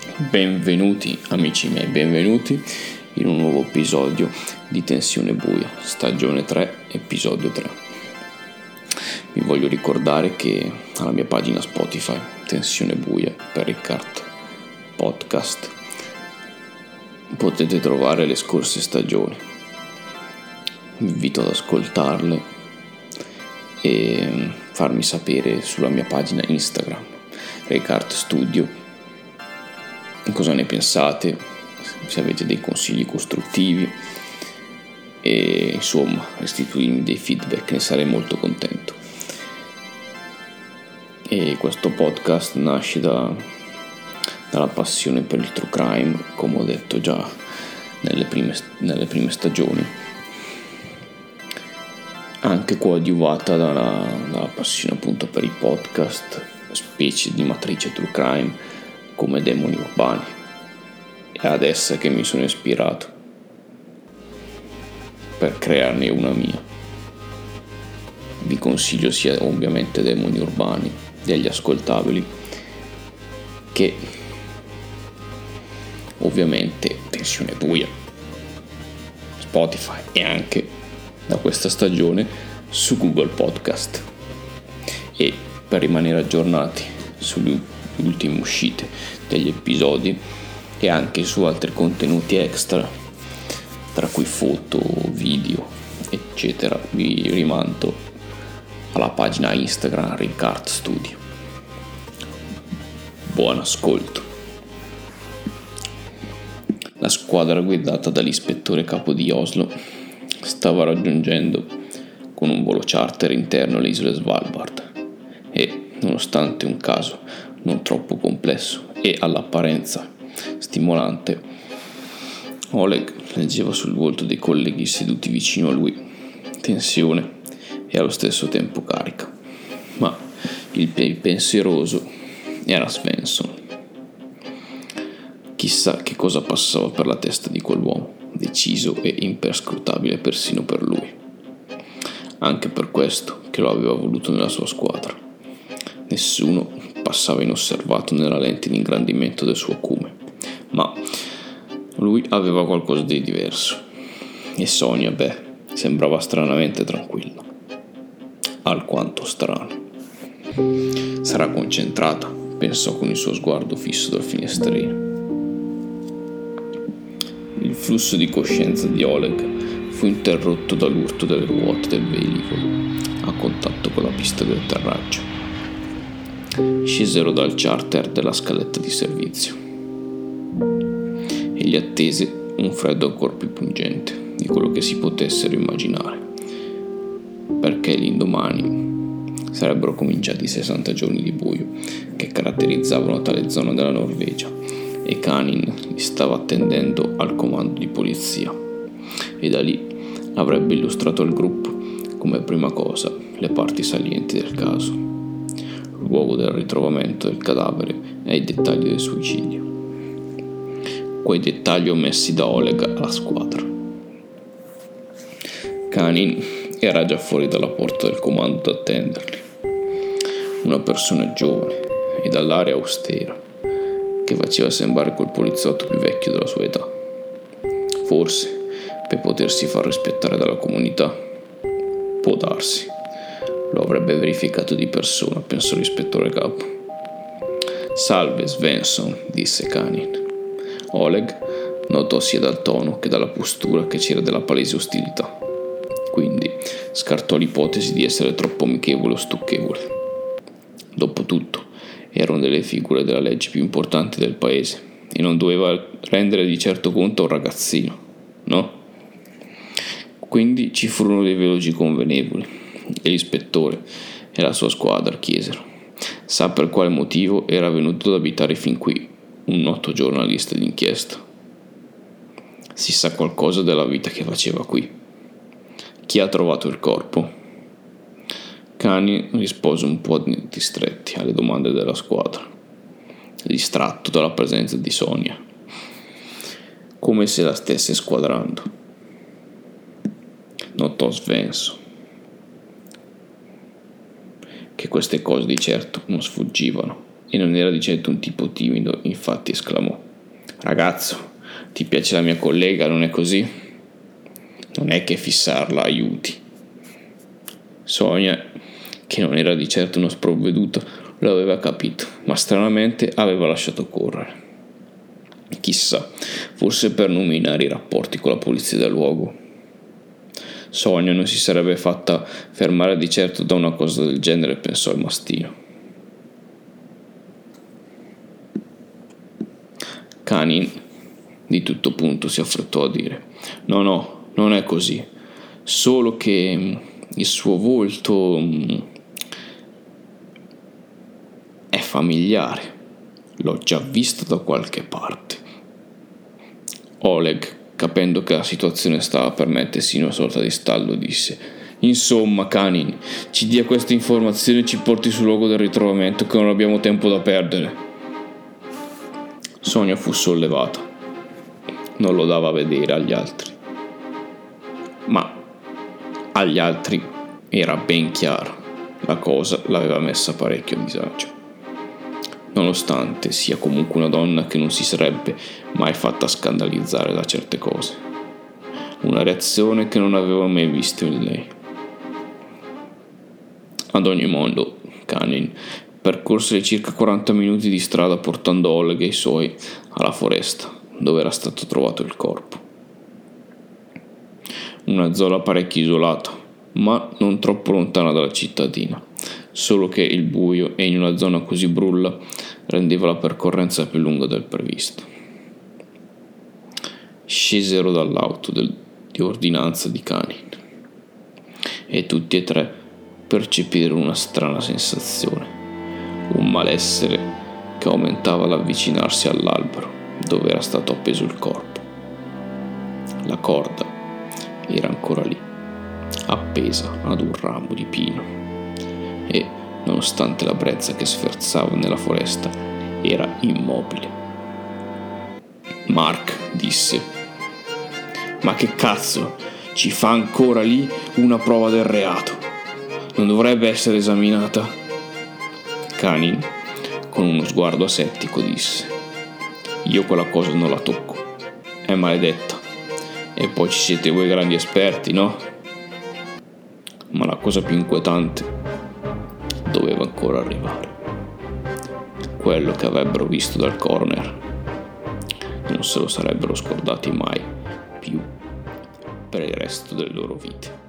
Benvenuti amici miei, benvenuti in un nuovo episodio di Tensione Buia, stagione 3, episodio 3. Vi voglio ricordare che alla mia pagina Spotify, Tensione Buia per Riccardo Podcast, potete trovare le scorse stagioni. Vi invito ad ascoltarle e farmi sapere sulla mia pagina Instagram, Ricard Studio cosa ne pensate, se avete dei consigli costruttivi. E insomma restituirmi dei feedback, ne sarei molto contento. E questo podcast nasce da, dalla passione per il true crime, come ho detto già nelle prime, nelle prime stagioni, anche coadiuvata dalla, dalla passione appunto per i podcast, specie di matrice true crime come demoni urbani. È ad essa che mi sono ispirato per crearne una mia. Vi consiglio sia ovviamente demoni urbani degli ascoltabili che ovviamente tensione buia Spotify e anche da questa stagione su Google Podcast e per rimanere aggiornati sugli ultime uscite degli episodi e anche su altri contenuti extra, tra cui foto, video, eccetera. Vi rimando alla pagina Instagram Ricard Studio. Buon ascolto. La squadra guidata dall'ispettore capo di Oslo stava raggiungendo con un volo charter interno le isole Svalbard e, nonostante un caso non troppo complesso e all'apparenza stimolante, Oleg leggeva sul volto dei colleghi seduti vicino a lui tensione e allo stesso tempo carica. Ma il pensieroso era Svensson. Chissà che cosa passava per la testa di quell'uomo, deciso e imperscrutabile persino per lui. Anche per questo che lo aveva voluto nella sua squadra. Nessuno passava inosservato nella lente di ingrandimento del suo acume, ma lui aveva qualcosa di diverso. E Sonia, beh, sembrava stranamente tranquilla. Alquanto strano. Sarà concentrata, pensò con il suo sguardo fisso dal finestrino. Il flusso di coscienza di Oleg fu interrotto dall'urto delle ruote del veicolo a contatto con la pista del terraggio scesero dal charter della scaletta di servizio. E gli attese un freddo ancora più pungente di quello che si potessero immaginare, perché l'indomani sarebbero cominciati i 60 giorni di buio che caratterizzavano tale zona della Norvegia e Kanin li stava attendendo al comando di polizia. E da lì avrebbe illustrato al gruppo come prima cosa le parti salienti del caso luogo del ritrovamento del cadavere e i dettagli del suicidio. Quei dettagli omessi da Oleg alla squadra. Kanin era già fuori dalla porta del comando ad attenderli. Una persona giovane e dall'aria austera che faceva sembrare quel poliziotto più vecchio della sua età. Forse per potersi far rispettare dalla comunità. Può darsi. Lo avrebbe verificato di persona, pensò l'ispettore capo. Salve Svensson, disse Kanin. Oleg notò sia dal tono che dalla postura che c'era della palese ostilità. Quindi scartò l'ipotesi di essere troppo amichevole o stucchevole. Dopotutto, era una delle figure della legge più importanti del paese e non doveva rendere di certo conto a un ragazzino, no? Quindi ci furono dei veloci convenevoli e l'ispettore e la sua squadra chiesero. Sa per quale motivo era venuto ad abitare fin qui un noto giornalista d'inchiesta. Si sa qualcosa della vita che faceva qui. Chi ha trovato il corpo? Cani rispose un po' distretti alle domande della squadra, distratto dalla presenza di Sonia, come se la stesse squadrando. Notò Svenso che queste cose di certo non sfuggivano e non era di certo un tipo timido, infatti esclamò: Ragazzo, ti piace la mia collega, non è così? Non è che fissarla aiuti. Sonia, che non era di certo uno sprovveduto, lo aveva capito, ma stranamente aveva lasciato correre. Chissà, forse per nominare i rapporti con la polizia del luogo. Sonia non si sarebbe fatta fermare di certo da una cosa del genere, pensò il mastino. Canin di tutto punto si affrettò a dire no no non è così. Solo che mm, il suo volto mm, è familiare. L'ho già visto da qualche parte. Oleg capendo che la situazione stava per mettersi in una sorta di stallo disse Insomma, Canin, ci dia queste informazioni e ci porti sul luogo del ritrovamento che non abbiamo tempo da perdere. Sonia fu sollevata. Non lo dava a vedere agli altri. Ma agli altri era ben chiaro. La cosa l'aveva messa parecchio a disagio. Nonostante sia comunque una donna che non si sarebbe mai fatta scandalizzare da certe cose. Una reazione che non avevo mai visto in lei. Ad ogni modo, Canin percorse circa 40 minuti di strada portando Oleg e i suoi alla foresta, dove era stato trovato il corpo. Una zona parecchio isolata, ma non troppo lontana dalla cittadina, solo che il buio e in una zona così brulla rendeva la percorrenza più lunga del previsto. Scesero dall'auto del, di ordinanza di Canin e tutti e tre percepirono una strana sensazione un malessere che aumentava l'avvicinarsi all'albero dove era stato appeso il corpo. La corda era ancora lì, appesa ad un ramo di pino e, nonostante la brezza che sferzava nella foresta, era immobile. Mark disse, ma che cazzo, ci fa ancora lì una prova del reato? Non dovrebbe essere esaminata? Canin, con uno sguardo asettico, disse: Io quella cosa non la tocco, è maledetta. E poi ci siete voi grandi esperti, no? Ma la cosa più inquietante doveva ancora arrivare. Quello che avrebbero visto dal coroner non se lo sarebbero scordati mai più per il resto delle loro vite.